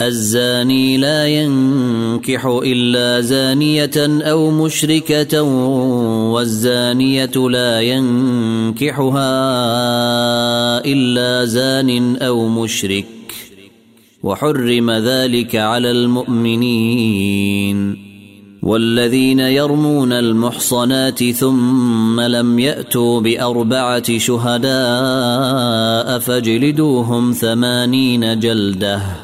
الزاني لا ينكح إلا زانية أو مشركة والزانية لا ينكحها إلا زان أو مشرك. وحرم ذلك على المؤمنين. والذين يرمون المحصنات ثم لم يأتوا بأربعة شهداء فاجلدوهم ثمانين جلدة.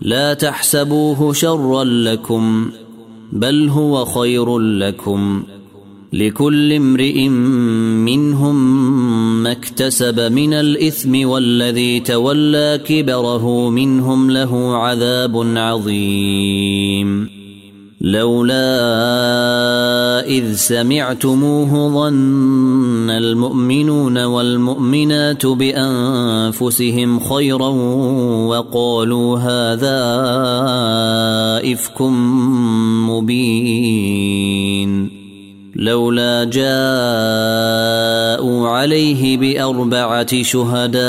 لا تحسبوه شرا لكم بل هو خير لكم. لكل امرئ منهم ما اكتسب من الإثم والذي تولى كبره منهم له عذاب عظيم. لولا إذ سمعتموه ظن المؤمنون والمؤمنات بأنفسهم خيرا وقالوا هذا إفك مبين. لولا جاءوا عليه بأربعة شهداء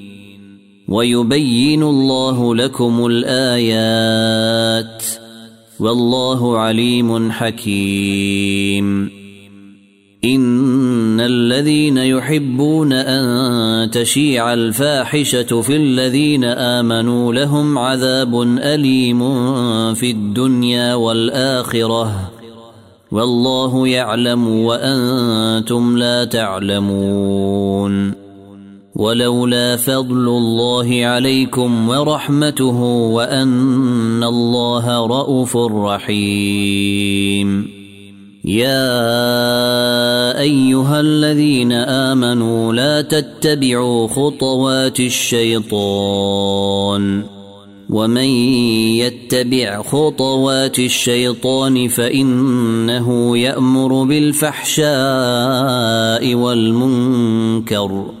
ويبين الله لكم الآيات والله عليم حكيم. إن الذين يحبون أن تشيع الفاحشة في الذين آمنوا لهم عذاب أليم في الدنيا والآخرة. والله يعلم وأنتم لا تعلمون. ولولا فضل الله عليكم ورحمته وأن الله رءوف رحيم. يا أيها الذين آمنوا لا تتبعوا خطوات الشيطان. ومن يتبع خطوات الشيطان فإنه يأمر بالفحشاء والمنكر.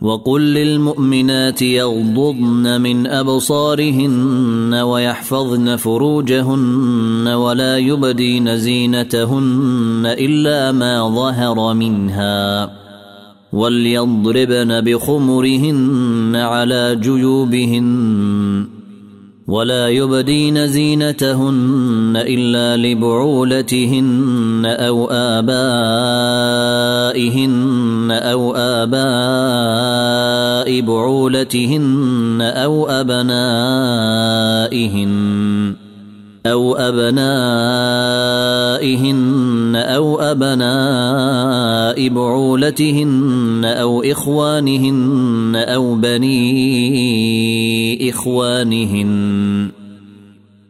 وقل للمؤمنات يغضضن من أبصارهن ويحفظن فروجهن ولا يبدين زينتهن إلا ما ظهر منها وليضربن بخمرهن على جيوبهن ولا يبدين زينتهن إلا لبعولتهن أو آبائهن أو آباء بعولتهن أو أبنائهن أو أبنائهن أو أبناء بعولتهن أو إخوانهن أو بني إخوانهن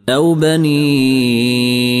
أو بني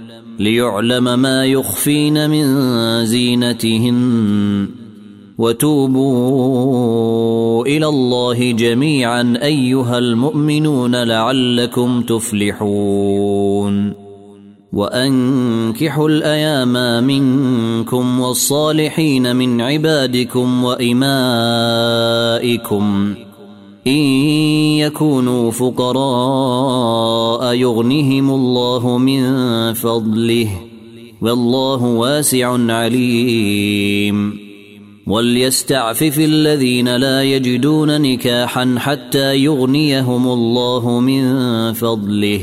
ليعلم ما يخفين من زينتهن. وتوبوا إلى الله جميعا أيها المؤمنون لعلكم تفلحون. وأنكحوا الأيام منكم والصالحين من عبادكم وإمائكم. إن يكونوا فقراء يغنهم الله من فضله والله واسع عليم. وليستعفف الذين لا يجدون نكاحا حتى يغنيهم الله من فضله.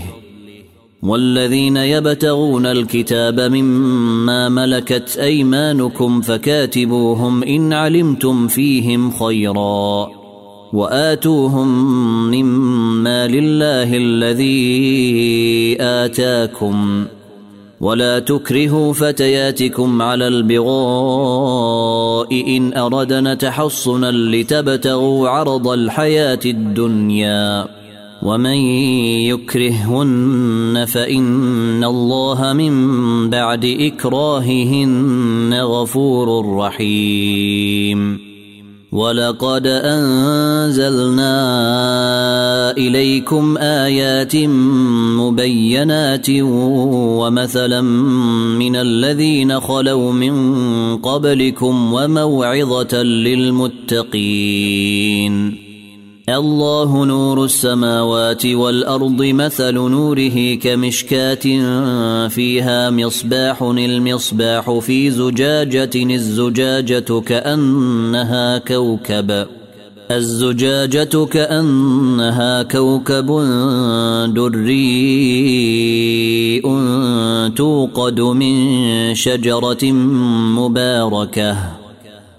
والذين يبتغون الكتاب مما ملكت أيمانكم فكاتبوهم إن علمتم فيهم خيرا. وآتوهم مما لله الذي آتاكم ولا تكرهوا فتياتكم على البغاء إن أردنا تحصنا لتبتغوا عرض الحياة الدنيا ومن يكرههن فإن الله من بعد إكراههن غفور رحيم ولقد انزلنا اليكم ايات مبينات ومثلا من الذين خلوا من قبلكم وموعظه للمتقين الله نور السماوات والأرض مثل نوره كمشكاة فيها مصباح المصباح في زجاجة الزجاجة كأنها كوكب. الزجاجة كأنها كوكب دري توقد من شجرة مباركة.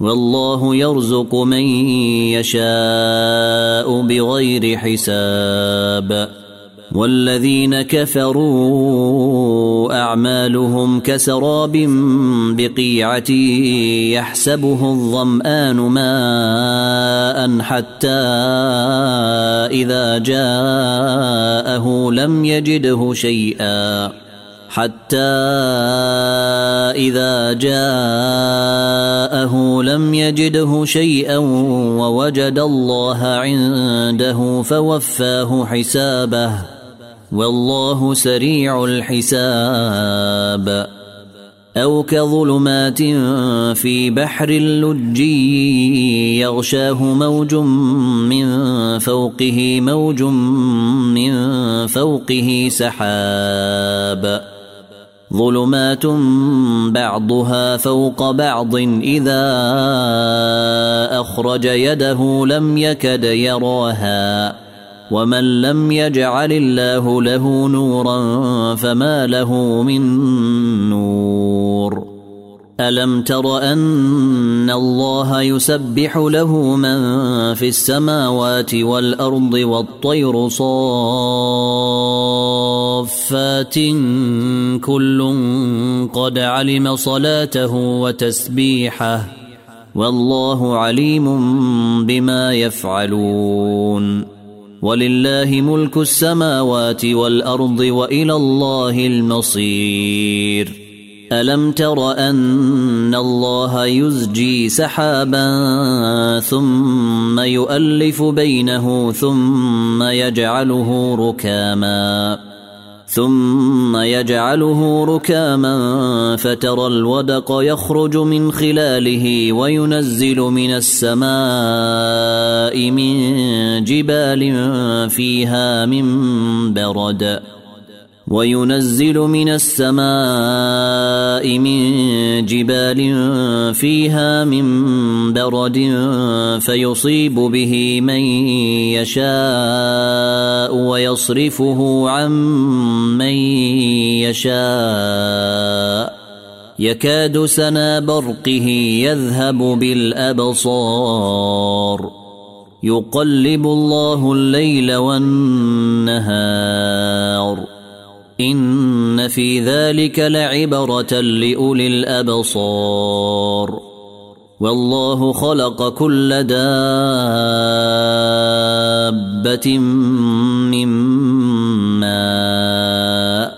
والله يرزق من يشاء بغير حساب. والذين كفروا أعمالهم كسراب بقيعة يحسبه الظمآن ماء حتى إذا جاءه لم يجده شيئا. حتى إذا جاءه لم يجده شيئا ووجد الله عنده فوفاه حسابه. والله سريع الحساب. أو كظلمات في بحر لجي يغشاه موج من فوقه موج من فوقه سحاب. ظلمات بعضها فوق بعض. إذا أخرج يده لم يكد يراها. ومن لم يجعل الله له نورا فما له من نور. ألم تر أن الله يسبح له من في السماوات والأرض والطير صافات كل قد علم صلاته وتسبيحه والله عليم بما يفعلون ولله ملك السماوات والأرض وإلى الله المصير ألم تر أن الله يزجي سحابا ثم يؤلف بينه ثم يجعله ركاما ثم يجعله ركاما فترى الودق يخرج من خلاله وينزل من السماء من جبال فيها من برد. وينزل من السماء من جبال فيها من برد فيصيب به من يشاء ويصرفه عن من يشاء. يكاد سنا برقه يذهب بالأبصار. يقلب الله الليل والنهار. إن في ذلك لعبرة لأولي الأبصار. والله خلق كل دابة من ماء.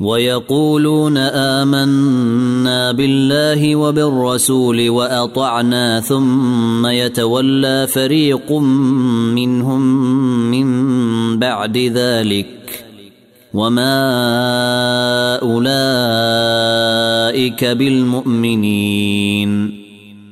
ويقولون آمنا بالله وبالرسول وأطعنا ثم يتولى فريق منهم من بعد ذلك وما أولئك بالمؤمنين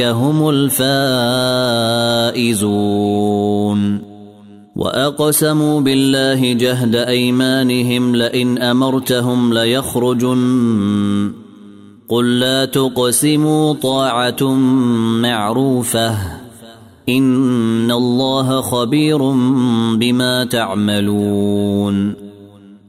هم الفائزون. وأقسموا بالله جهد أيمانهم لئن أمرتهم ليخرجن. قل لا تقسموا طاعة معروفة. إن الله خبير بما تعملون.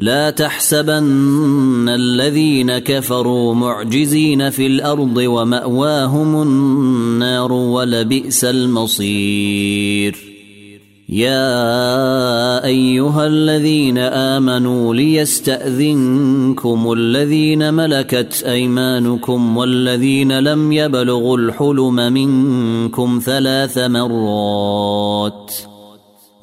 لا تحسبن الذين كفروا معجزين في الأرض ومأواهم النار ولبئس المصير. يا أيها الذين آمنوا ليستأذنكم الذين ملكت أيمانكم والذين لم يبلغوا الحلم منكم ثلاث مرات.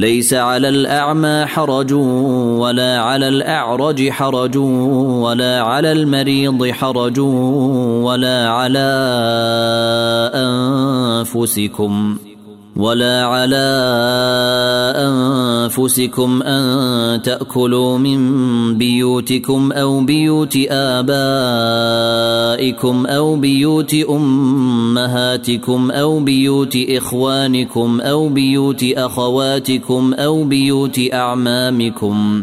ليس على الأعمى حرج ولا على الأعرج حرج ولا على المريض حرج ولا على أنفسكم. ولا على انفسكم ان تاكلوا من بيوتكم أو بيوت ابائكم أو بيوت امهاتكم أو بيوت اخوانكم أو بيوت اخواتكم أو بيوت اعمامكم